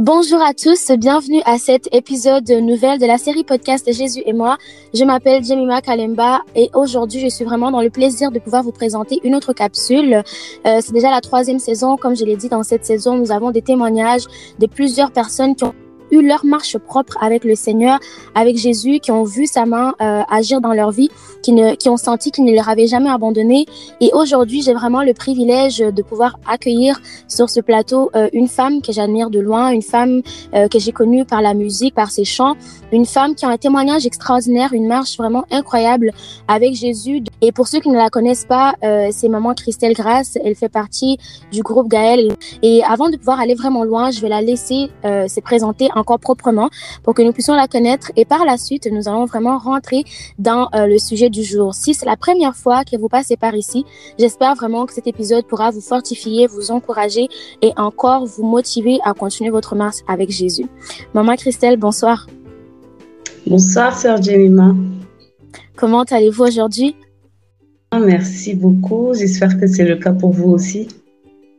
Bonjour à tous, bienvenue à cet épisode nouvelle de la série podcast Jésus et moi. Je m'appelle Jemima Kalemba et aujourd'hui je suis vraiment dans le plaisir de pouvoir vous présenter une autre capsule. Euh, c'est déjà la troisième saison, comme je l'ai dit dans cette saison, nous avons des témoignages de plusieurs personnes qui ont eu leur marche propre avec le Seigneur, avec Jésus, qui ont vu sa main euh, agir dans leur vie, qui, ne, qui ont senti qu'il ne leur avait jamais abandonné. Et aujourd'hui, j'ai vraiment le privilège de pouvoir accueillir sur ce plateau euh, une femme que j'admire de loin, une femme euh, que j'ai connue par la musique, par ses chants, une femme qui a un témoignage extraordinaire, une marche vraiment incroyable avec Jésus. Et pour ceux qui ne la connaissent pas, c'est maman Christelle Grasse. Elle fait partie du groupe Gaël. Et avant de pouvoir aller vraiment loin, je vais la laisser se présenter encore proprement pour que nous puissions la connaître. Et par la suite, nous allons vraiment rentrer dans euh, le sujet du jour. Si c'est la première fois que vous passez par ici, j'espère vraiment que cet épisode pourra vous fortifier, vous encourager et encore vous motiver à continuer votre marche avec Jésus. Maman Christelle, bonsoir. Bonsoir, sœur Jemima. Comment allez-vous aujourd'hui? Merci beaucoup. J'espère que c'est le cas pour vous aussi.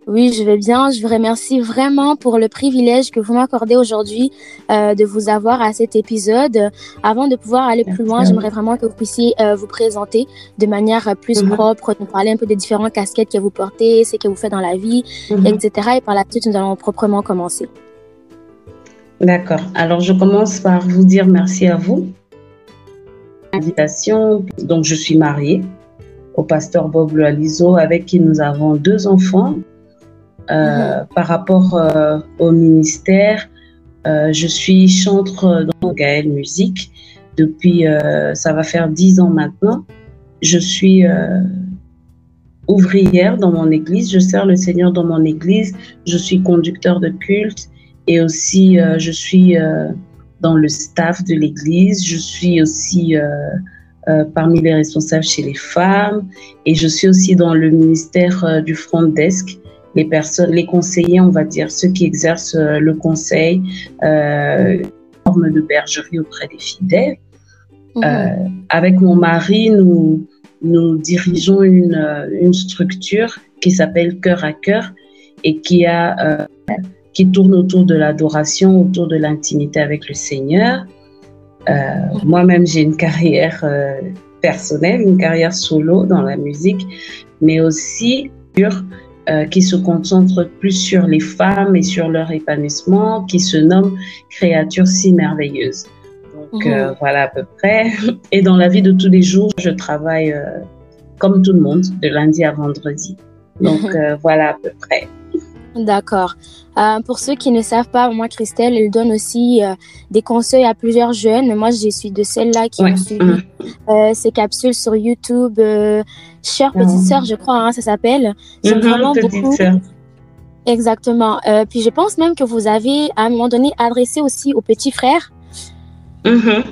Oui, je vais bien. Je vous remercie vraiment pour le privilège que vous m'accordez aujourd'hui euh, de vous avoir à cet épisode. Avant de pouvoir aller plus loin, j'aimerais vraiment que vous puissiez euh, vous présenter de manière plus mhm. propre, nous parler un peu des différentes casquettes que vous portez, ce que vous faites dans la vie, mhm. etc. Et par la suite, nous allons proprement commencer. D'accord. Alors, je commence par vous dire merci à vous. Invitation. Donc, je suis mariée au pasteur Bob Loalizo avec qui nous avons deux enfants. Euh, par rapport euh, au ministère, euh, je suis chantre dans Gaël Musique depuis, ça va faire dix ans maintenant. Je suis ouvrière dans mon église, je sers le Seigneur dans mon église, je suis conducteur de culte et aussi je suis dans le staff de l'église, je suis aussi parmi les responsables chez les femmes et je suis aussi dans le ministère du front desk les personnes, les conseillers, on va dire, ceux qui exercent euh, le conseil, euh, forme de bergerie auprès des fidèles. Mhm. Euh, avec mon mari, nous, nous dirigeons une, euh, une structure qui s'appelle Cœur à Cœur et qui, a, qui tourne autour de l'adoration, autour de l'intimité avec le Seigneur. Moi-même, j'ai une carrière personnelle, une carrière solo dans la musique, mais aussi sur euh, qui se concentre plus sur les femmes et sur leur épanouissement, qui se nomme Créatures si merveilleuses. Donc euh, mhm. voilà à peu près. Et dans la vie de tous les jours, je travaille euh, comme tout le monde, de lundi à vendredi. Donc voilà à peu près. D'accord. Euh, pour ceux qui ne savent pas, moi, Christelle, elle donne aussi euh, des conseils à plusieurs jeunes. Moi, je suis de celles-là qui ont suivi mm. euh, ces capsules sur YouTube. Chère petite ah. sœur, je crois, hein, ça s'appelle. J'aime mm-hmm, vraiment beaucoup. Exactement. puis je pense même que vous avez, à un moment donné, adressé aussi aux petits frères. Mm-hmm.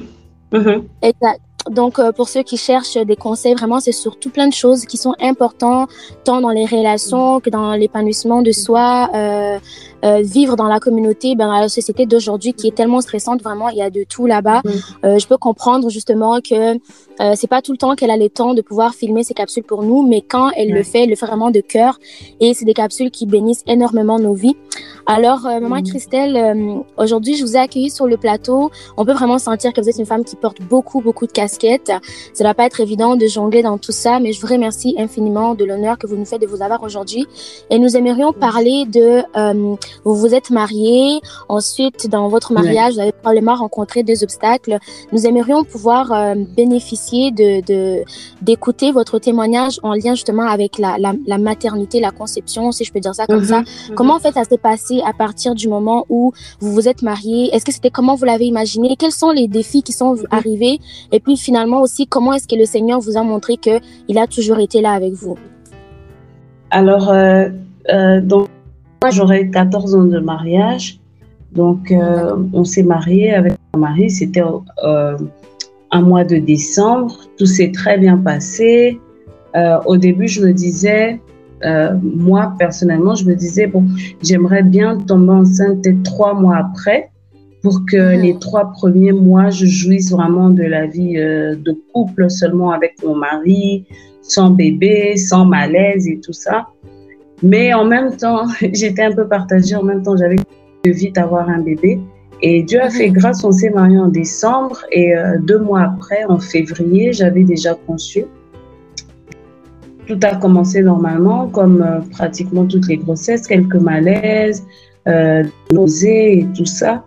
Mm-hmm. Exact. Donc, euh, pour ceux qui cherchent des conseils, vraiment, c'est surtout plein de choses qui sont importantes, tant dans les relations que dans l'épanouissement de soi, euh, euh, vivre dans la communauté, ben, dans la société d'aujourd'hui qui est tellement stressante, vraiment, il y a de tout là-bas. Euh, je peux comprendre justement que euh, c'est pas tout le temps qu'elle a le temps de pouvoir filmer ces capsules pour nous, mais quand elle le fait, elle le fait vraiment de cœur. Et c'est des capsules qui bénissent énormément nos vies. Alors, euh, maman Christelle, euh, aujourd'hui, je vous ai accueilli sur le plateau. On peut vraiment sentir que vous êtes une femme qui porte beaucoup, beaucoup de casquettes. Ça va pas être évident de jongler dans tout ça, mais je vous remercie infiniment de l'honneur que vous nous faites de vous avoir aujourd'hui. Et nous aimerions parler de vous vous êtes marié, ensuite dans votre mariage, vous avez probablement rencontré des obstacles. Nous aimerions pouvoir euh, bénéficier de d'écouter votre témoignage en lien justement avec la, la, maternité, la conception, si je peux dire ça comme ça. Mhm. Mhm. Comment en fait ça s'est passé à partir du moment où vous vous êtes marié Est-ce que c'était comment vous l'avez imaginé? Quels sont les défis qui sont mhm. arrivés? Et puis finalement aussi, comment est-ce que le Seigneur vous a montré que il a toujours été là avec vous? Alors, euh, euh, donc moi, j'aurais 14 ans de mariage. Donc, euh, on s'est marié avec mon mari. C'était euh, un mois de décembre. Tout s'est très bien passé. Euh, au début, je me disais, moi, personnellement, je me disais, bon, j'aimerais bien tomber enceinte trois mois après pour que mhm. les trois premiers mois, je jouisse vraiment de la vie de couple seulement avec mon mari, sans bébé, sans malaise et tout ça. Mais en même temps, j'étais un peu partagée. En même temps, j'avais vite avoir un bébé. Et Dieu a fait grâce, on s'est marié en décembre et euh, deux mois après, en février, j'avais déjà conçu. Tout a commencé normalement, comme euh, pratiquement toutes les grossesses, quelques malaises, euh, nausées et tout ça.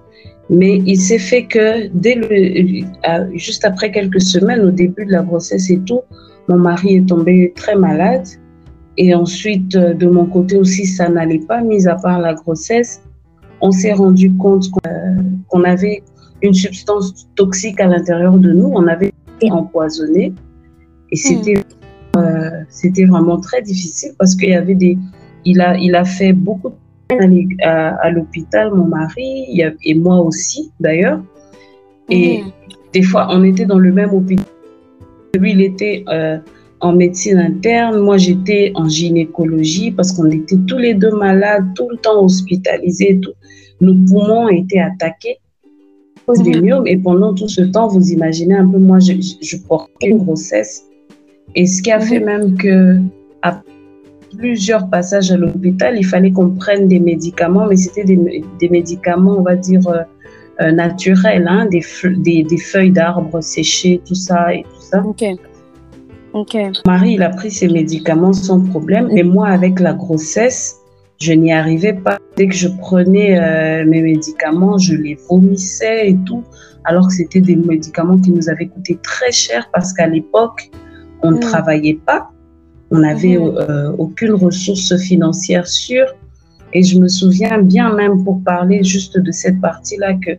Mais il s'est fait que dès le, juste après quelques semaines, au début de la grossesse et tout, mon mari est tombé très malade. Et ensuite, de mon côté aussi, ça n'allait pas, mis à part la grossesse on s'est rendu compte qu'on avait une substance toxique à l'intérieur de nous, on avait été empoisonné. Et c'était hmm. euh, c'était vraiment très difficile parce qu'il y avait des. Il a, il a fait beaucoup de à, à l'hôpital, mon mari, et moi aussi d'ailleurs. Et hmm. des fois, on était dans le même hôpital. Lui, il était euh, en médecine interne, moi j'étais en gynécologie parce qu'on était tous les deux malades, tout le temps hospitalisés. Tout. Nos poumons étaient attaqués des myomes et pendant tout ce temps, vous imaginez un peu, moi je, je portais une grossesse et ce qui a fait même que à plusieurs passages à l'hôpital, il fallait qu'on prenne des médicaments, mais c'était des, des, médicaments, on va dire, euh, euh, naturels, hein, des, des, des, feuilles d'arbres séchées, tout ça et tout ça. Marie, il a pris ses médicaments sans problème. Et moi, avec la grossesse, je n'y arrivais pas. Dès que je prenais euh, mes médicaments, je les vomissais et tout. Alors que c'était des médicaments qui nous avaient coûté très cher parce qu'à l'époque, on ne mm. travaillait pas. On n'avait mm-hmm. euh, aucune ressource financière sûre. Et je me souviens bien même pour parler juste de cette partie-là que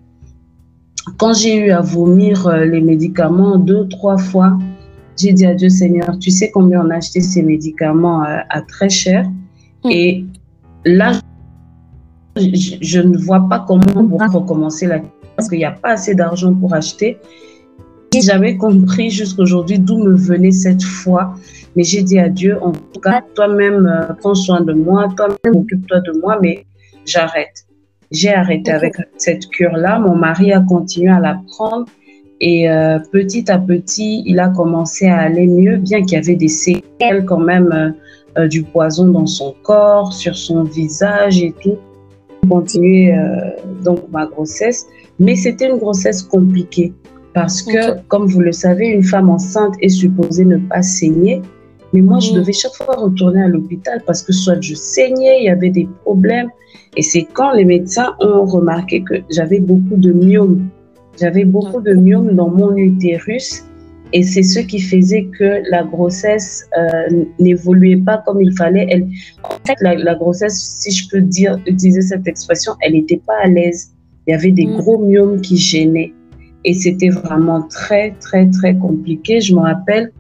quand j'ai eu à vomir euh, les médicaments deux, trois fois, j'ai dit à Dieu, Seigneur, tu sais combien on a acheté ces médicaments à, très cher. Mm. Et là, je, ne vois pas comment on pourra recommencer la parce qu'il n'y a pas assez d'argent pour acheter. J'ai jamais compris jusqu'aujourd'hui d'où me venait cette foi. Mais j'ai dit à Dieu, en tout cas, toi-même, euh, prends soin de moi, toi-même, occupe-toi de moi, mais j'arrête. J'ai arrêté avec cette cure-là. Mon mari a continué à la prendre. Et euh, petit à petit, il a commencé à aller mieux, bien qu'il y avait des séquelles quand même euh, euh, du poison dans son corps, sur son visage et tout. Continuer donc ma grossesse, mais c'était une grossesse compliquée parce que, comme vous le savez, une femme enceinte est supposée ne pas saigner. Mais moi, je devais chaque fois retourner à l'hôpital parce que soit je saignais, il y avait des problèmes. Et c'est quand les médecins ont remarqué que j'avais beaucoup de myomes j'avais beaucoup de myomes dans mon utérus et c'est ce qui faisait que la grossesse euh, n'évoluait pas comme il fallait. Elle, en fait, la, grossesse, si je peux dire, utiliser cette expression, elle n'était pas à l'aise. Il y avait des mm. gros myomes qui gênaient et c'était vraiment très, très, très compliqué. Je me rappelle,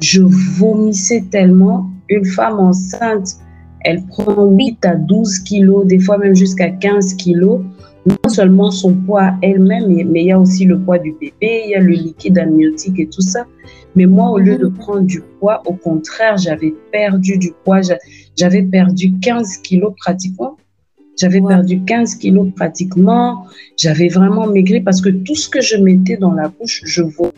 je vomissais tellement. Une femme enceinte, elle prend 8 à 12 kilos, des fois même jusqu'à 15 kilos non seulement son poids elle-même, mais il y a aussi le poids du bébé, il y a le liquide amniotique et tout ça. Mais moi, au lieu de mhm. prendre du poids, au contraire, j'avais perdu du poids. J'avais perdu 15 kilos pratiquement. J'avais perdu 15 kilos pratiquement. J'avais vraiment maigri parce que tout ce que je mettais dans la bouche, je vois.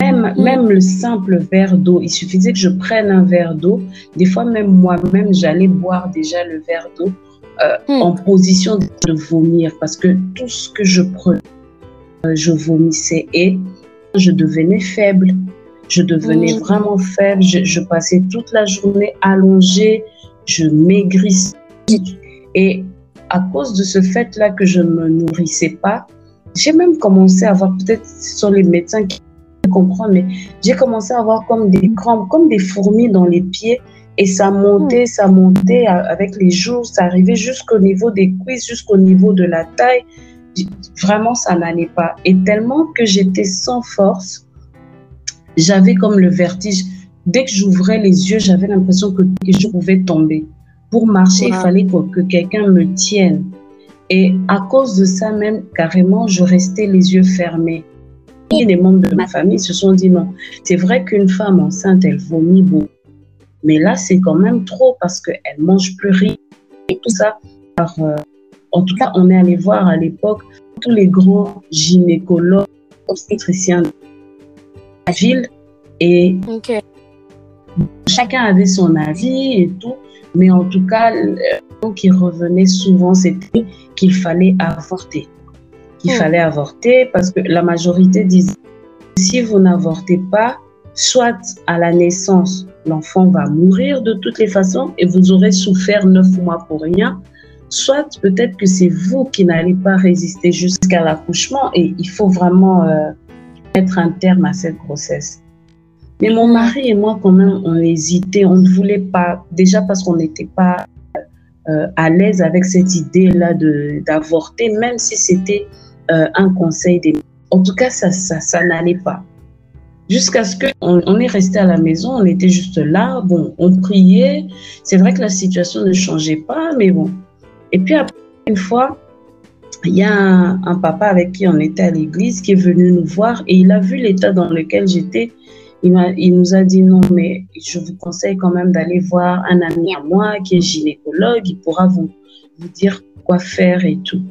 Même, mhm. même le simple verre d'eau, il suffisait que je prenne un verre d'eau. Des fois, même moi-même, j'allais boire déjà le verre d'eau euh, hmm. en position de vomir parce que tout ce que je prenais, euh, je vomissais et je devenais faible. Je devenais hmm. vraiment faible. Je, passais toute la journée allongée. Je maigrissais. Et à cause de ce fait-là que je ne me nourrissais pas, j'ai même commencé à avoir, peut-être ce sont les médecins qui comprennent, mais j'ai commencé à avoir comme des crampes, comme des fourmis dans les pieds. Et ça montait, hmm. ça montait avec les jours, ça arrivait jusqu'au niveau des cuisses, jusqu'au niveau de la taille. Vraiment, ça n'allait pas. Et tellement que j'étais sans force, j'avais comme le vertige. Dès que j'ouvrais les yeux, j'avais l'impression que je pouvais tomber. Pour marcher, il fallait que, que quelqu'un me tienne. Et à cause de ça même, carrément, je restais les yeux fermés. Et les membres de ma famille se sont dit non. C'est vrai qu'une femme enceinte, elle vomit beaucoup. Mais là, c'est quand même trop parce qu'elle mange plus rien et tout ça. Euh, en tout cas, on est allé voir à l'époque tous les grands gynécologues, obstétriciens de la ville et chacun avait son avis et tout. Mais en tout cas, le qui revenait souvent, c'était qu'il fallait avorter. Qu'il Hmm. fallait avorter parce que la majorité disait si vous n'avortez pas, soit à la naissance, l'enfant va mourir de toutes les façons et vous aurez souffert neuf mois pour rien, soit peut-être que c'est vous qui n'allez pas résister jusqu'à l'accouchement et il faut vraiment euh, mettre un terme à cette grossesse. Mais mon mari et moi, quand même, on hésitait, on ne voulait pas, déjà parce qu'on n'était pas euh, à l'aise avec cette idée-là d'avorter, même si c'était euh, un conseil des... En tout cas, ça, ça n'allait pas. Jusqu'à ce qu'on on est resté à la maison, on était juste là, bon, on priait. C'est vrai que la situation ne changeait pas, mais bon. Et puis après, une fois, il y a un, papa avec qui on était à l'église qui est venu nous voir et il a vu l'état dans lequel j'étais. Il nous a dit non, mais je vous conseille quand même d'aller voir un ami à moi qui est gynécologue, il pourra vous, vous dire quoi faire et tout.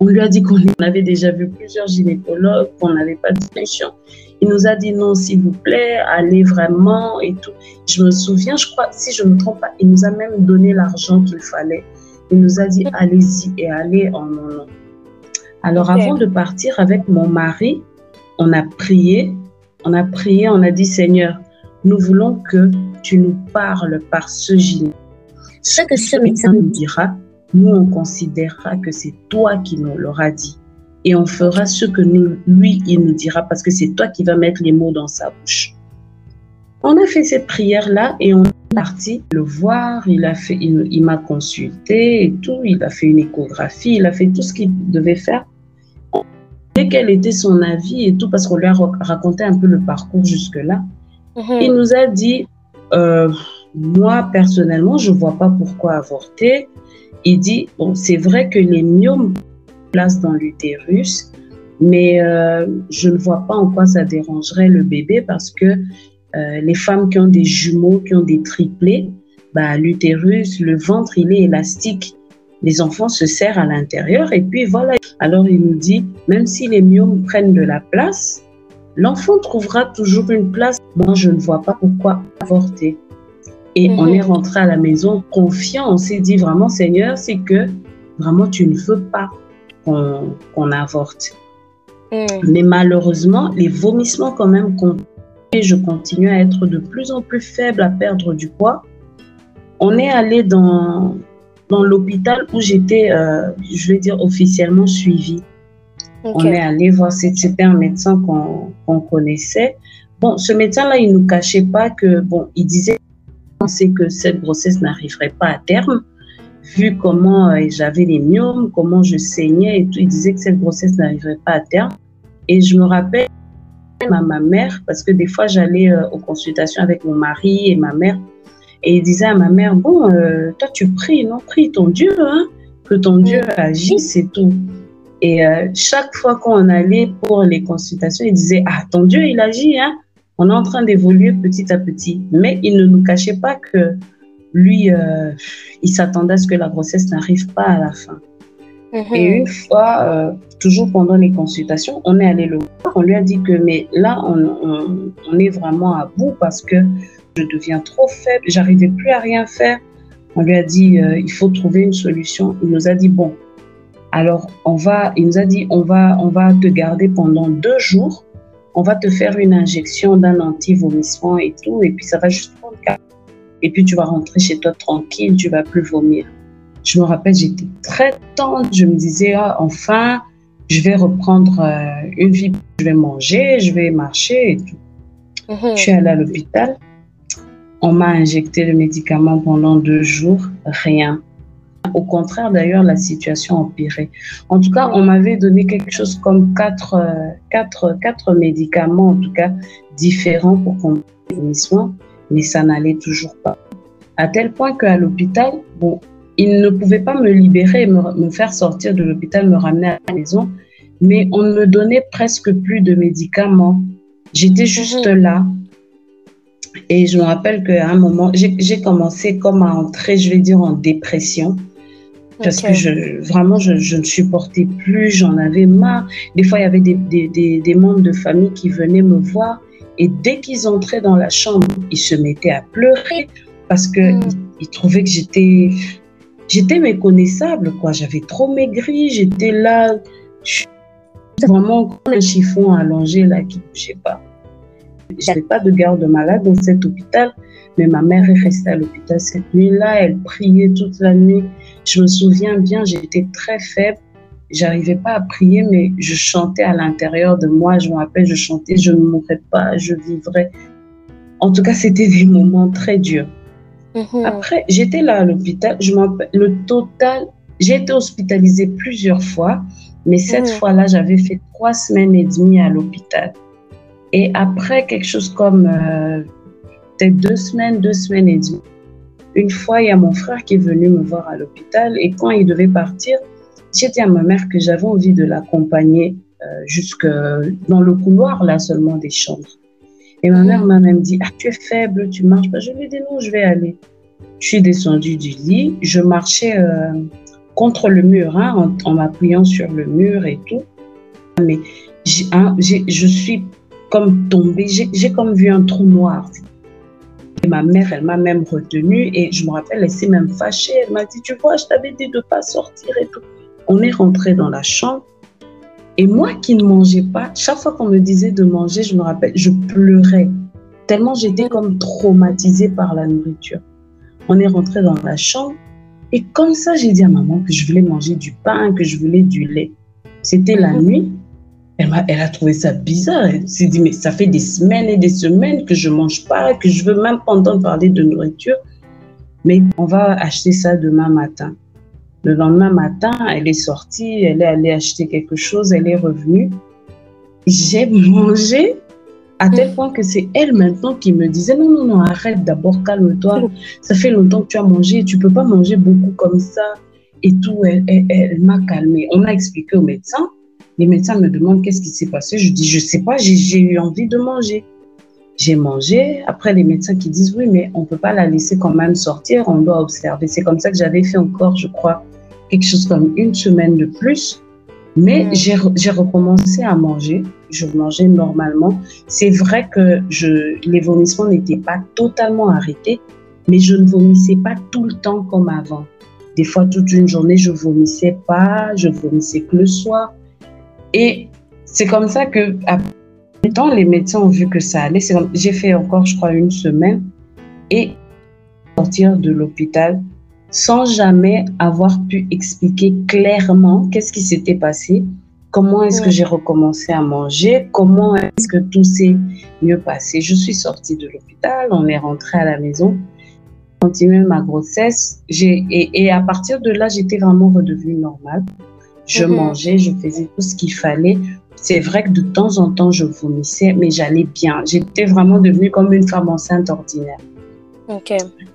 On lui a dit qu'on avait déjà vu plusieurs gynécologues, qu'on n'avait pas de solution. Il nous a dit non, s'il vous plaît, allez vraiment et tout. Je me souviens, je crois, si je ne me trompe pas, il nous a même donné l'argent qu'il fallait. Il nous a dit allez-y et allez en mon nom. Alors avant de partir avec mon mari, on a prié, on a prié, on a dit Seigneur, nous voulons que tu nous parles par ce gynécologue. Ce que ce médecin nous dira, nous on considérera que c'est toi qui nous l'aura dit. Et on fera ce que nous, lui, il nous dira parce que c'est toi qui vas mettre les mots dans sa bouche. On a fait cette prière-là et on est parti le voir. Il a fait, il, il m'a consulté et tout. Il a fait une échographie. Il a fait tout ce qu'il devait faire. Dès quel était son avis et tout, parce qu'on lui a ra- raconté un peu le parcours jusque-là. Mhm. Il nous a dit, euh, moi personnellement, je vois pas pourquoi avorter. Il dit, bon, c'est vrai que les myomes place dans l'utérus, mais euh, je ne vois pas en quoi ça dérangerait le bébé parce que euh, les femmes qui ont des jumeaux, qui ont des triplés, bah, l'utérus, le ventre, il est élastique. Les enfants se serrent à l'intérieur et puis voilà. Alors il nous dit, même si les myomes prennent de la place, l'enfant trouvera toujours une place. Moi, je ne vois pas pourquoi avorter. Et on Mhm. est rentré à la maison confiant. On s'est dit vraiment, Seigneur, c'est que vraiment tu ne veux pas qu'on avorte. Mhm. Mais malheureusement, les vomissements quand même continuent. Et je continue à être de plus en plus faible, à perdre du poids. On est allé dans, dans l'hôpital où j'étais, euh, je vais dire, officiellement suivie. On est allé voir, c'était un médecin qu'on connaissait. Bon, ce médecin-là, il nous cachait pas que, bon, il disait c'est que cette grossesse n'arriverait pas à terme, vu comment euh, j'avais les myomes, comment je saignais et tout. Il disait que cette grossesse n'arriverait pas à terme. Et je me rappelle à ma mère, parce que des fois, j'allais euh, aux consultations avec mon mari et ma mère, et il disait à ma mère, bon, euh, toi, tu pries, non, prie ton Dieu, hein, que ton Dieu agisse, c'est tout. Et chaque fois qu'on allait pour les consultations, il disait, ah, ton Dieu, il agit, hein. On est en train d'évoluer petit à petit. Mais il ne nous cachait pas que lui, euh, il s'attendait à ce que la grossesse n'arrive pas à la fin. Mhm. Et une fois, euh, toujours pendant les consultations, on est allé le voir. On lui a dit que, mais là, on, on- on est vraiment à bout parce que je deviens trop faible, j'arrivais plus à rien faire. On lui a dit, euh, il faut trouver une solution. Il nous a dit, bon, alors on va, il nous a dit, on va, on va te garder pendant deux jours. On va te faire une injection d'un anti-vomissement et tout, et puis ça va juste prendre. Et puis tu vas rentrer chez toi tranquille, tu vas plus vomir. Je me rappelle, j'étais très tente. Je me disais, ah, enfin, je vais reprendre euh, une vie. Je vais manger, je vais marcher et tout. Mhm. Je suis allée à l'hôpital. On m'a injecté le médicament pendant deux jours. Rien. Au contraire, d'ailleurs, la situation empirait. En tout cas, on m'avait donné quelque chose comme quatre, euh, quatre, quatre médicaments, en tout cas, différents pour combattre les vomissements, mais ça n'allait toujours pas. À tel point qu'à l'hôpital, bon, ils ne pouvaient pas me libérer, me, me faire sortir de l'hôpital, me ramener à la maison, mais on ne me donnait presque plus de médicaments. J'étais juste Mhm. là. Et je me rappelle qu'à un moment, j'ai commencé comme à entrer, je vais dire, en dépression. Parce que je, vraiment, je, je ne supportais plus, j'en avais marre. Des fois, il y avait des, des, des, des membres de famille qui venaient me voir et dès qu'ils entraient dans la chambre, ils se mettaient à pleurer parce qu'ils Mm. il trouvait que j'étais, j'étais méconnaissable, quoi. J'avais trop maigri, j'étais là, vraiment comme un chiffon allongé là qui ne bougeait pas. J'avais pas de garde malade dans cet hôpital, mais ma mère est restée à l'hôpital cette nuit-là. Elle priait toute la nuit. Je me souviens bien, j'étais très faible. J'arrivais pas à prier, mais je chantais à l'intérieur de moi. Je me rappelle, je chantais, je ne mourrai pas, je vivrai. En tout cas, c'était des moments très durs. Mhm. Après, j'étais là à l'hôpital. Je le total, j'ai été hospitalisée plusieurs fois, mais cette mhm. fois-là, j'avais fait trois semaines et demie à l'hôpital. Et après quelque chose comme euh, peut-être deux semaines, deux semaines et demie, une fois, il y a mon frère qui est venu me voir à l'hôpital et quand il devait partir, j'ai dit à ma mère que j'avais envie de l'accompagner euh, jusque dans le couloir là seulement des chambres. Et ma mère m'a même dit, ah, tu es faible, tu marches pas. Je lui ai dit, non, je vais aller. Je suis descendue du lit, je marchais euh, contre le mur, hein, en, m'appuyant sur le mur et tout. Mais hein, je suis comme tombée, j'ai comme vu un trou noir. Et ma mère, elle m'a même retenue et je me rappelle, elle s'est même fâchée. Elle m'a dit, tu vois, je t'avais dit de ne pas sortir et tout. On est rentré dans la chambre. Et moi qui ne mangeais pas, chaque fois qu'on me disait de manger, je me rappelle, je pleurais. Tellement j'étais comme traumatisée par la nourriture. On est rentré dans la chambre. Et comme ça, j'ai dit à maman que je voulais manger du pain, que je voulais du lait. C'était la mhm. nuit. Elle a, elle a trouvé ça bizarre. Elle s'est dit, mais ça fait des semaines et des semaines que je mange pas, que je veux même pas entendre parler de nourriture. Mais on va acheter ça demain matin. Le lendemain matin, elle est sortie, elle est allée acheter quelque chose, elle est revenue. J'ai mangé à tel point que c'est elle maintenant qui me disait non, non, non, arrête d'abord, calme-toi. Ça fait longtemps que tu as mangé, tu peux pas manger beaucoup comme ça. Et tout, elle, elle m'a calmée. On a expliqué au médecin. Les médecins me demandent qu'est-ce qui s'est passé? Je dis, je sais pas, j'ai eu envie de manger. J'ai mangé. Après, les médecins qui disent, oui, mais on peut pas la laisser quand même sortir, on doit observer. C'est comme ça que j'avais fait encore, je crois, quelque chose comme une semaine de plus. Mais mm. j'ai recommencé à manger. Je mangeais normalement. C'est vrai que je, les vomissements n'étaient pas totalement arrêtés, mais je ne vomissais pas tout le temps comme avant. Des fois, toute une journée, je vomissais pas, je vomissais que le soir. Et c'est comme ça que, après temps, les médecins ont vu que ça allait. J'ai fait encore, je crois, une semaine et sortir de l'hôpital sans jamais avoir pu expliquer clairement qu'est-ce qui s'était passé, comment est-ce que j'ai recommencé à manger, comment est-ce que tout s'est mieux passé. Je suis sortie de l'hôpital, on est rentré à la maison, continué ma grossesse, et, et à partir de là, j'étais vraiment redevenue normale. Je mhm. mangeais, je faisais tout ce qu'il fallait. C'est vrai que de temps en temps, je vomissais, mais j'allais bien. J'étais vraiment devenue comme une femme enceinte ordinaire.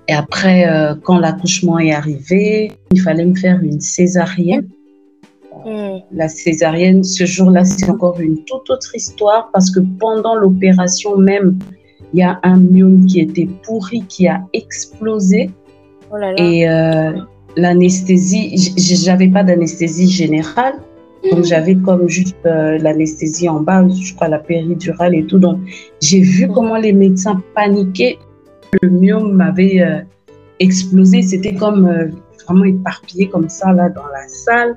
Et après, euh, quand l'accouchement est arrivé, il fallait me faire une césarienne. Hmm. La césarienne, ce jour-là, c'est encore une toute autre histoire parce que pendant l'opération même, il y a un myome qui était pourri, qui a explosé. Oh là là. Et euh, l'anesthésie, j'avais pas d'anesthésie générale. Donc, j'avais comme juste euh, l'anesthésie en bas, je crois la péridurale et tout. Donc, j'ai vu mm. comment les médecins paniquaient. Le myome m'avait euh, explosé. C'était comme euh, vraiment éparpillé comme ça, là, dans la salle.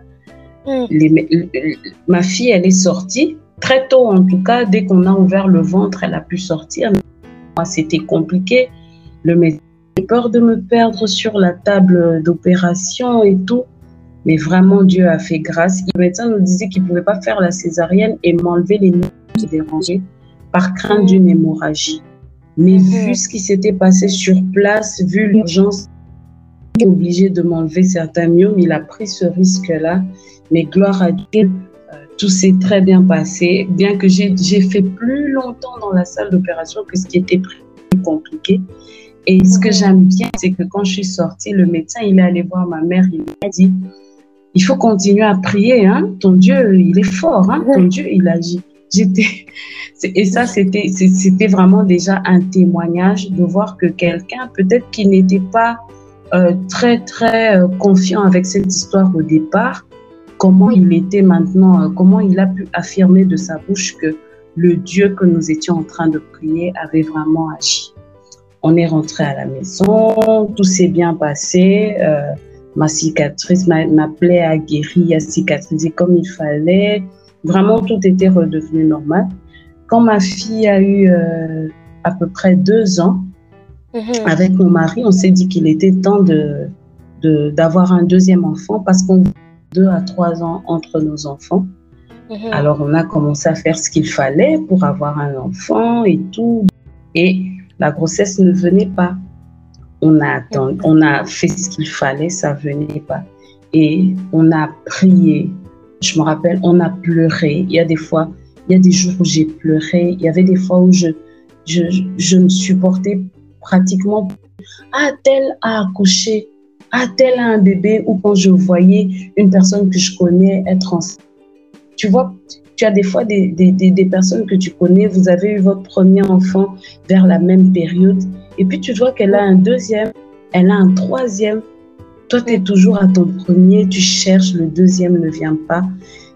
Mm. Les, ma fille, elle est sortie. Très tôt, en tout cas, dès qu'on a ouvert le ventre, elle a pu sortir. Moi, c'était compliqué. Le médecin j'ai peur de me perdre sur la table d'opération et tout. Mais vraiment, Dieu a fait grâce. Le médecin nous disait qu'il ne pouvait pas faire la césarienne et m'enlever les nerfs qui dérangeaient par crainte d'une hémorragie. Mais mhm. vu ce qui s'était passé sur place, vu l'urgence, il obligé de m'enlever certains myomes. Il a pris ce risque-là. Mais gloire à Dieu, euh, tout s'est très bien passé. Bien que j'ai fait plus longtemps dans la salle d'opération que ce qui était plus compliqué. Et ce que j'aime bien, c'est que quand je suis sortie, le médecin, il est allé voir ma mère, il m'a dit, il faut continuer à prier, hein. Ton Dieu, il est fort, hein. Ton Dieu, il agit. J'étais, et ça, c'était, c'était vraiment déjà un témoignage de voir que quelqu'un, peut-être qui n'était pas euh, très, très euh, confiant avec cette histoire au départ, comment il était maintenant, euh, comment il a pu affirmer de sa bouche que le Dieu que nous étions en train de prier avait vraiment agi. on est rentré à la maison, tout s'est bien passé. Ma cicatrice, ma, plaie a guéri, a cicatrisé comme il fallait. Vraiment, tout était redevenu normal. Quand ma fille a eu euh, à peu près deux ans, mhm. avec mon mari, on s'est dit qu'il était temps de d'avoir un deuxième enfant parce qu'on deux à trois ans entre nos enfants. Mhm. Alors, on a commencé à faire ce qu'il fallait pour avoir un enfant et tout. Et la grossesse ne venait pas. On a, on a fait ce qu'il fallait, ça venait pas. Et on a prié. Je me rappelle, on a pleuré. Il y a des fois, il y a des jours où j'ai pleuré. Il y avait des fois où je, je, je me supportais pratiquement. Ah, tel a accouché. Ah, tel a un bébé. Ou quand je voyais une personne que je connais être enceinte. Tu vois, tu as des fois des, des, des, personnes que tu connais, vous avez eu votre premier enfant vers la même période, et puis tu vois qu'elle a un deuxième, elle a un troisième. Toi, tu es toujours à ton premier, tu cherches, le deuxième ne vient pas.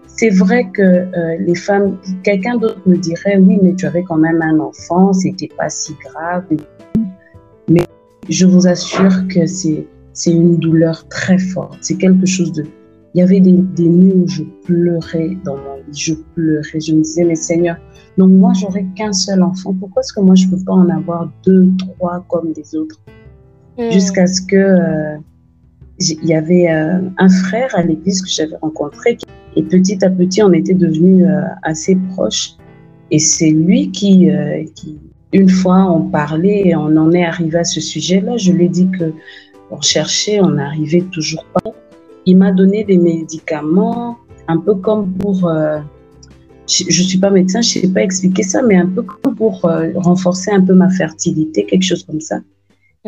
C'est vrai que euh, les femmes, quelqu'un d'autre me dirait, oui, mais tu avais quand même un enfant, c'était pas si grave. Mais je vous assure que c'est une douleur très forte. C'est quelque chose de il y avait des, nuits où je pleurais dans mon lit, je pleurais, je me disais, mais Seigneur, donc moi, j'aurais qu'un seul enfant, pourquoi est-ce que moi, je ne peux pas en avoir deux, trois comme les autres? Hmm. Jusqu'à ce que euh, il y avait euh, un frère à l'église que j'avais rencontré, et petit à petit, on était devenus euh, assez proches. Et c'est lui qui, qui, une fois, on parlait et on en est arrivé à ce sujet-là. Je lui ai dit que on cherchait, on n'arrivait toujours pas il m'a donné des médicaments, un peu comme pour... Euh, je ne suis pas médecin, je ne sais pas expliquer ça, mais un peu comme pour euh, renforcer un peu ma fertilité, quelque chose comme ça.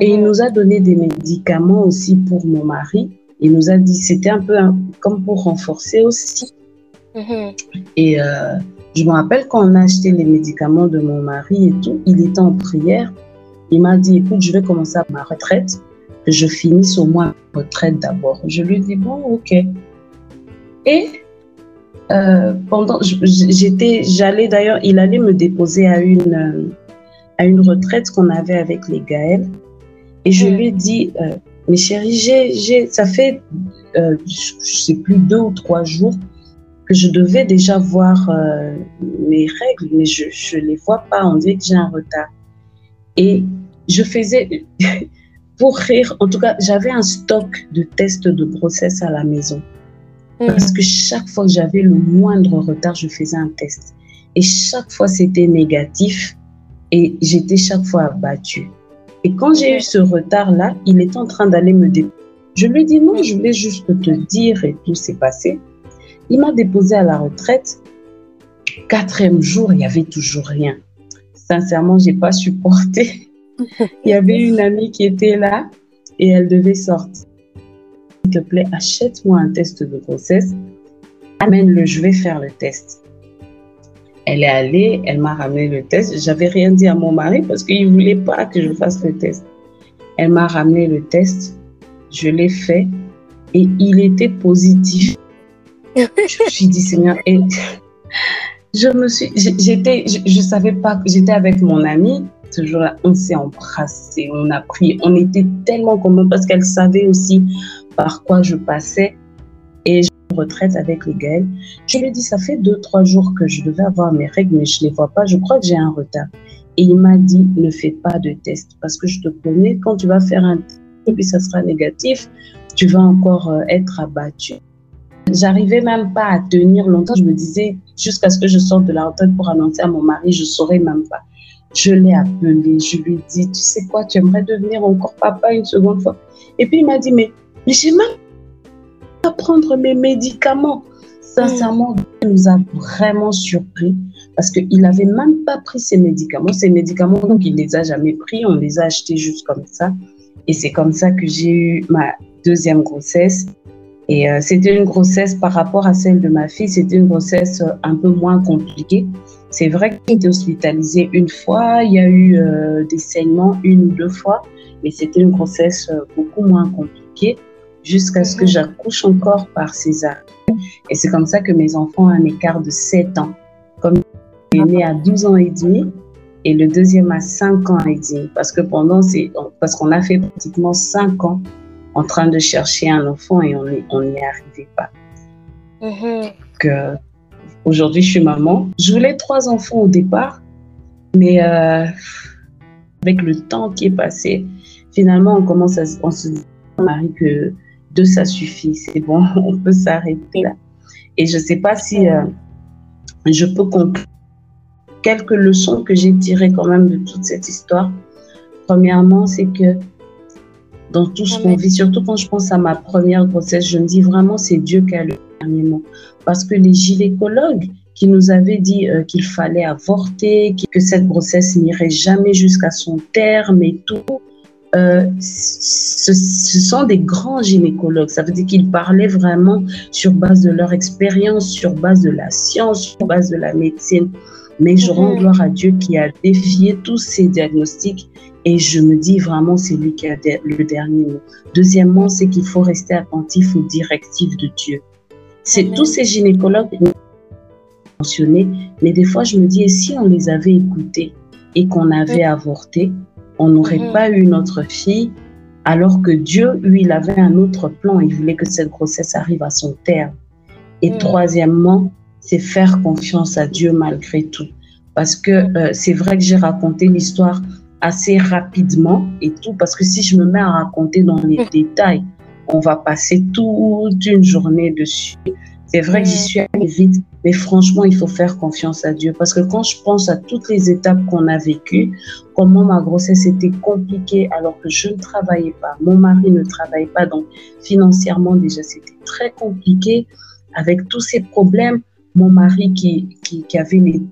Et il nous a donné des médicaments aussi pour mon mari. Il nous a dit, c'était un peu comme pour renforcer aussi. Mhm. Et euh, je me rappelle quand on a acheté les médicaments de mon mari et tout, il était en prière. Il m'a dit, écoute, je vais commencer ma retraite je finisse au moins retraite d'abord. Je lui dis, bon, ok. Et euh, pendant, j'étais, j'allais d'ailleurs, il allait me déposer à une, à une retraite qu'on avait avec les Gaëls. Et je lui ai dit, euh, mais chérie, j'ai, ça fait, euh, je sais plus, deux ou trois jours que je devais déjà voir mes règles, mais je ne les vois pas. On dirait que j'ai un retard. Et je faisais, pour rire, en tout cas, j'avais un stock de tests de grossesse à la maison. Mm. Parce que chaque fois que j'avais le moindre retard, je faisais un test. Et chaque fois, c'était négatif. Et j'étais chaque fois abattue. Et quand j'ai eu ce retard-là, il était en train d'aller me déposer. Je lui ai dit non, je voulais juste te dire et tout s'est passé. Il m'a déposé à la retraite. Quatrième jour, il n'y avait toujours rien. Sincèrement, j'ai pas supporté. Il y avait une amie qui était là et elle devait sortir. S'il te plaît, achète-moi un test de grossesse. Amène-le, je vais faire le test. Elle est allée, elle m'a ramené le test. J'avais rien dit à mon mari parce qu'il ne voulait pas que je fasse le test. Elle m'a ramené le test, je l'ai fait et il était positif. je me suis dit, Seigneur, et je me suis, j'étais, je, je savais pas, j'étais avec mon ami ce jour-là, on s'est embrassé, on a pris, on était tellement commun parce qu'elle savait aussi par quoi je passais. Et je retraite avec les gars. Je lui ai dit, ça fait deux, trois jours que je devais avoir mes règles, mais je ne les vois pas. Je crois que j'ai un retard. Et il m'a dit, ne fais pas de test parce que je te connais, quand tu vas faire un test et puis ça sera négatif, tu vas encore euh, être abattu. J'arrivais même pas à tenir longtemps. Je me disais, jusqu'à ce que je sorte de la retraite pour annoncer à mon mari, je saurais même pas. Je l'ai appelé, je lui ai dit, tu sais quoi, tu aimerais devenir encore papa une seconde fois. Et puis il m'a dit, mais, mais j'ai même pas prendre mes médicaments. Sincèrement, il nous a vraiment surpris parce qu'il n'avait même pas pris ses médicaments. Ses médicaments, donc, il ne les a jamais pris. On les a achetés juste comme ça. Et c'est comme ça que j'ai eu ma deuxième grossesse. Et euh, c'était une grossesse par rapport à celle de ma fille, c'était une grossesse euh, un peu moins compliquée c'est vrai qu'il était hospitalisé une fois, il y a eu euh, des saignements une ou deux fois, mais c'était une grossesse beaucoup moins compliquée jusqu'à ce que j'accouche encore par césar. Et c'est comme ça que mes enfants ont un écart de 7 ans. Comme il est né à 12 ans et demi, et le deuxième a 5 ans et demi. Parce que pendant, c'est, parce qu'on a fait pratiquement 5 ans en train de chercher un enfant et on n'y on arrivait pas. Mm-hmm. Euh, aujourd'hui, je suis maman. Je voulais trois enfants au départ, mais euh, avec le temps qui est passé, finalement, on commence à on se dit, Marie, que deux, ça suffit. C'est bon, on peut s'arrêter là. Et je ne sais pas si euh, je peux comprendre quelques leçons que j'ai tirées quand même de toute cette histoire. Premièrement, c'est que dans tout ce qu'on vit, surtout quand je pense à ma première grossesse, je me dis vraiment c'est Dieu qui a le dernier mot. Parce que les gynécologues qui nous avaient dit euh, qu'il fallait avorter, que cette grossesse n'irait jamais jusqu'à son terme et tout, euh, ce, ce, sont des grands gynécologues. Ça veut dire qu'ils parlaient vraiment sur base de leur expérience, sur base de la science, sur base de la médecine. Mais je rends mhm. gloire à Dieu qui a défié tous ces diagnostics et je me dis vraiment c'est lui qui a le dernier mot. Deuxièmement, c'est qu'il faut rester attentif aux directives de Dieu. C'est tous ces gynécologues mentionnés, mais des fois je me dis et si on les avait écoutés et qu'on avait avorté, on n'aurait mhm. pas eu notre fille, alors que Dieu, lui, il avait un autre plan. Il voulait que cette grossesse arrive à son terme. Et mhm. troisièmement, c'est faire confiance à Dieu malgré tout. Parce que euh, c'est vrai que j'ai raconté l'histoire assez rapidement et tout, parce que si je me mets à raconter dans les détails, on va passer toute une journée dessus. C'est vrai que j'y suis allée vite, mais franchement, il faut faire confiance à Dieu. Parce que quand je pense à toutes les étapes qu'on a vécues, comment ma grossesse était compliquée alors que je ne travaillais pas, mon mari ne travaillait pas, donc financièrement déjà c'était très compliqué avec tous ces problèmes. Mon mari qui, qui, qui avait les,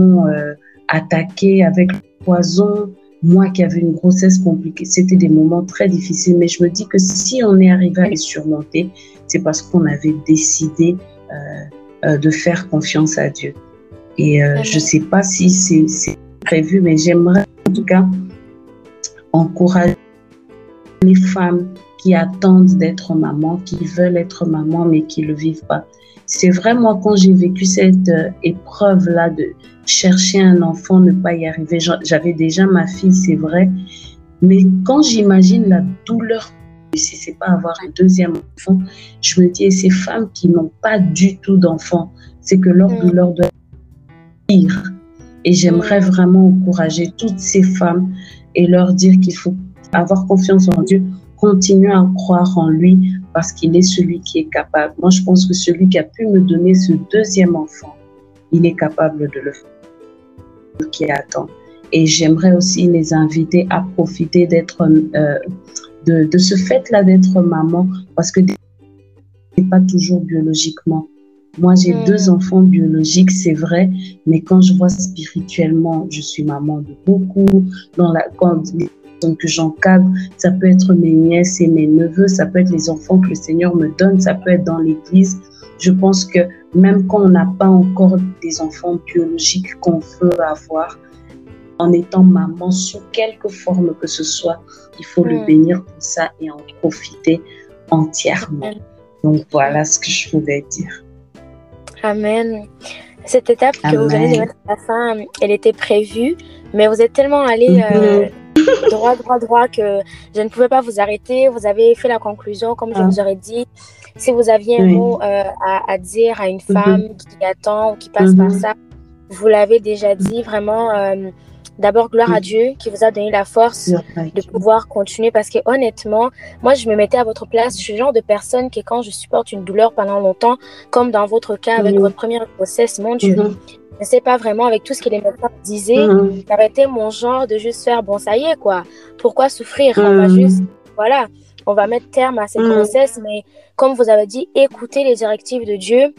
euh, attaqués avec le poison, moi qui avais une grossesse compliquée, c'était des moments très difficiles. Mais je me dis que si on est arrivé à les surmonter, c'est parce qu'on avait décidé euh, euh, de faire confiance à Dieu. Et je ne sais pas si c'est prévu, mais j'aimerais en tout cas encourager les femmes qui attendent d'être maman, qui veulent être maman, mais qui ne le vivent pas. C'est vraiment quand j'ai vécu cette euh, épreuve-là de chercher un enfant, ne pas y arriver. J'avais déjà ma fille, c'est vrai. Mais quand j'imagine la douleur, si c'est pas avoir un deuxième enfant, je me dis, et ces femmes qui n'ont pas du tout d'enfant, c'est que leur mm. douleur doit pire. Et j'aimerais mm. vraiment encourager toutes ces femmes et leur dire qu'il faut avoir confiance en Dieu, continuer à croire en lui, parce qu'il est celui qui est capable. Moi, je pense que celui qui a pu me donner ce deuxième enfant, il est capable de le faire. Qui attend. Et j'aimerais aussi les inviter à profiter d'être, euh, de, de, ce fait-là d'être maman, parce que n'est pas toujours biologiquement. Moi, j'ai hmm. deux enfants biologiques, c'est vrai, mais quand je vois spirituellement, je suis maman de beaucoup. Dans la, quand que j'encadre. Ça peut être mes nièces et mes neveux, ça peut être les enfants que le Seigneur me donne, ça peut être dans l'église. Je pense que même quand on n'a pas encore des enfants biologiques qu'on veut avoir, en étant maman sous quelque forme que ce soit, il faut le hmm. bénir pour ça et en profiter entièrement. Donc voilà ce que je voulais dire. Amen. Cette étape que vous allez mettre à la fin, elle était prévue, mais vous êtes tellement allé euh, droit, droit, droit que je ne pouvais pas vous arrêter. Vous avez fait la conclusion, comme je ah. vous aurais dit. Si vous aviez un mot euh, à, dire à une mhm. femme qui attend ou qui passe par mhm. ça, vous l'avez déjà dit. Vraiment, euh, d'abord, gloire à Dieu qui vous a donné la force de pouvoir continuer. Parce que honnêtement, moi, je me mettais à votre place. Je suis le genre de personne qui, quand je supporte une douleur pendant longtemps, comme dans votre cas avec votre première grossesse, mon Dieu, mhm ne sais pas vraiment avec tout ce que les médecins disaient, mmh. mon genre de juste faire bon ça y est quoi. Pourquoi souffrir? On va mhm. juste voilà, on va mettre terme à cette grossesse, mais comme vous avez dit, écoutez les directives de Dieu.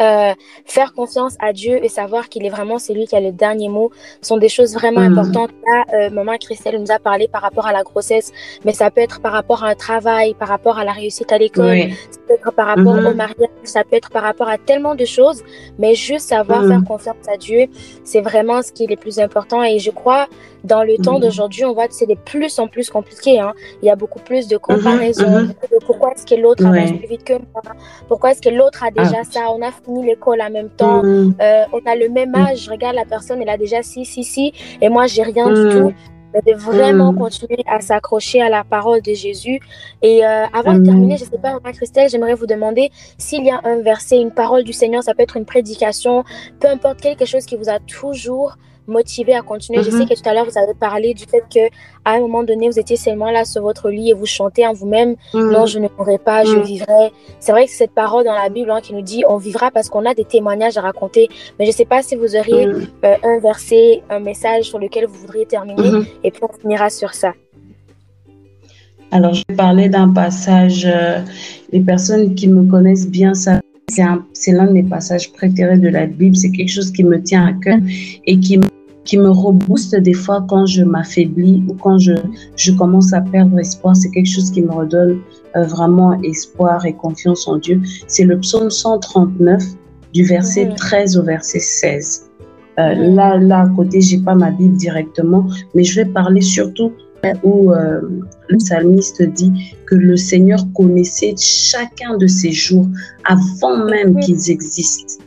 Euh, faire confiance à Dieu et savoir qu'il est vraiment celui qui a le dernier mot sont des choses vraiment mhm. importantes. Là, euh, maman Christelle nous a parlé par rapport à la grossesse, mais ça peut être par rapport à un travail, par rapport à la réussite à l'école, ça peut être par rapport mhm. au mariage, ça peut être par rapport à tellement de choses, mais juste savoir mhm. faire confiance à Dieu, c'est vraiment ce qui est le plus important. Et je crois dans le temps d'aujourd'hui, on voit que c'est de plus en plus compliqué. Hein. Il y a beaucoup plus de comparaisons. pourquoi est-ce que l'autre avance plus vite que moi? Pourquoi est-ce que l'autre a déjà ah. ça? On a fini l'école en même temps. Euh, on a le même âge. Je regarde la personne, elle a déjà si, si, si. Et moi, j'ai rien du tout de vraiment continuer à s'accrocher à la parole de Jésus. Et euh, avant de terminer, je ne sais pas, Christelle, j'aimerais vous demander s'il y a un verset, une parole du Seigneur, ça peut être une prédication, peu importe quelque chose qui vous a toujours motivé à continuer. Je sais mhm. que tout à l'heure, vous avez parlé du fait que à un moment donné, vous étiez seulement là sur votre lit et vous chantez en vous-même, mhm. non, je ne mourrai pas, je mhm. vivrai. C'est vrai que c'est cette parole dans la Bible hein, qui nous dit, on vivra parce qu'on a des témoignages à raconter. Mais je ne sais pas si vous auriez euh, un verset, un message sur lequel vous voudriez terminer et puis on finira sur ça. Alors, je vais parler d'un passage, euh, les personnes qui me connaissent bien savent c'est l'un de mes passages préférés de la Bible. C'est quelque chose qui me tient à cœur et qui, qui me rebooste des fois quand je m'affaiblis ou quand je, je commence à perdre espoir. C'est quelque chose qui me redonne euh, vraiment espoir et confiance en Dieu. C'est le psaume 139 du verset 13 au verset 16. Euh, là, là, à côté, j'ai pas ma Bible directement, mais je vais parler surtout où euh, le psalmiste dit que le Seigneur connaissait chacun de ces jours avant même mhm. qu'ils existent.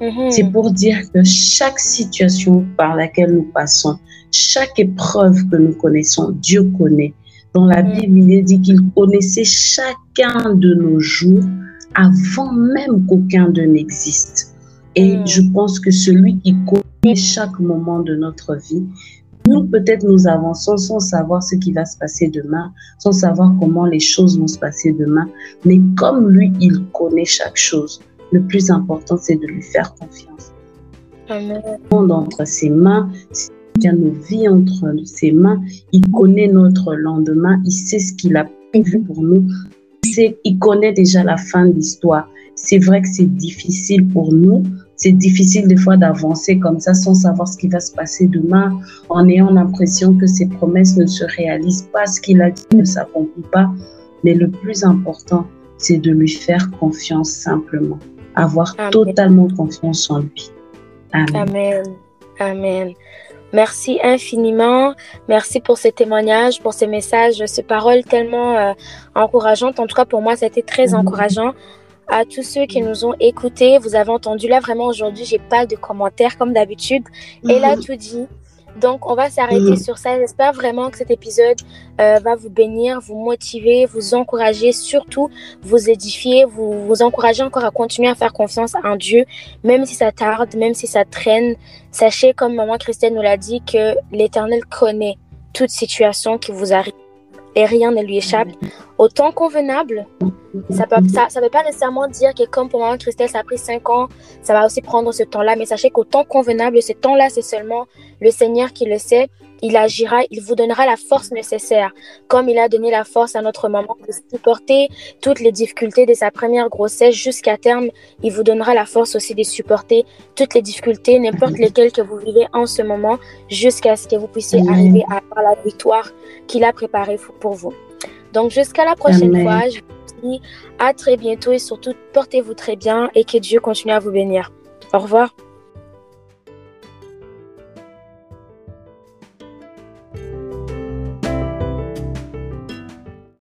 Mhm. C'est pour dire que chaque situation par laquelle nous passons, chaque épreuve que nous connaissons, Dieu connaît. Dans la mhm. Bible, il est dit qu'il connaissait chacun de nos jours avant même qu'aucun d'eux n'existe. Et je pense que celui qui connaît chaque moment de notre vie nous, peut-être, nous avançons sans savoir ce qui va se passer demain, sans savoir comment les choses vont se passer demain. Mais comme lui, il connaît chaque chose, le plus important, c'est de lui faire confiance. Amen. Entre ses mains, il a nos vies entre ses mains, il connaît notre lendemain, il sait ce qu'il a prévu pour nous, il, il connaît déjà la fin de l'histoire. C'est vrai que c'est difficile pour nous, c'est difficile des fois d'avancer comme ça sans savoir ce qui va se passer demain, en ayant l'impression que ses promesses ne se réalisent pas, ce qu'il a dit ne s'accomplit pas. Mais le plus important, c'est de lui faire confiance simplement, avoir totalement confiance en lui. Amen. Amen. Merci infiniment. Merci pour ces témoignages, pour ces messages, ces paroles tellement euh, encourageantes. En tout cas, pour moi, ça a été très encourageant à tous ceux qui nous ont écoutés. Vous avez entendu là vraiment aujourd'hui, j'ai pas de commentaires comme d'habitude. Et là tout dit. Donc on va s'arrêter sur ça. J'espère vraiment que cet épisode euh, va vous bénir, vous motiver, vous encourager, surtout vous édifier, vous encourager encore à continuer à faire confiance en Dieu, même si ça tarde, même si ça traîne. Sachez, comme maman Christiane nous l'a dit, que l'Éternel connaît toute situation qui vous arrive et rien ne lui échappe. Au temps convenable, ça ne ça, veut pas nécessairement dire que comme pour Maman Christelle, ça a pris cinq ans, ça va aussi prendre ce temps-là. Mais sachez qu'au temps convenable, ce temps-là, c'est seulement le Seigneur qui le sait. Il agira, il vous donnera la force nécessaire, comme il a donné la force à notre maman de supporter toutes les difficultés de sa première grossesse jusqu'à terme. Il vous donnera la force aussi de supporter toutes les difficultés, n'importe lesquelles que vous vivez en ce moment, jusqu'à ce que vous puissiez arriver à avoir la victoire qu'il a préparée pour vous. Donc jusqu'à la prochaine fois, je vous dis à très bientôt et surtout portez-vous très bien et que Dieu continue à vous bénir. Au revoir.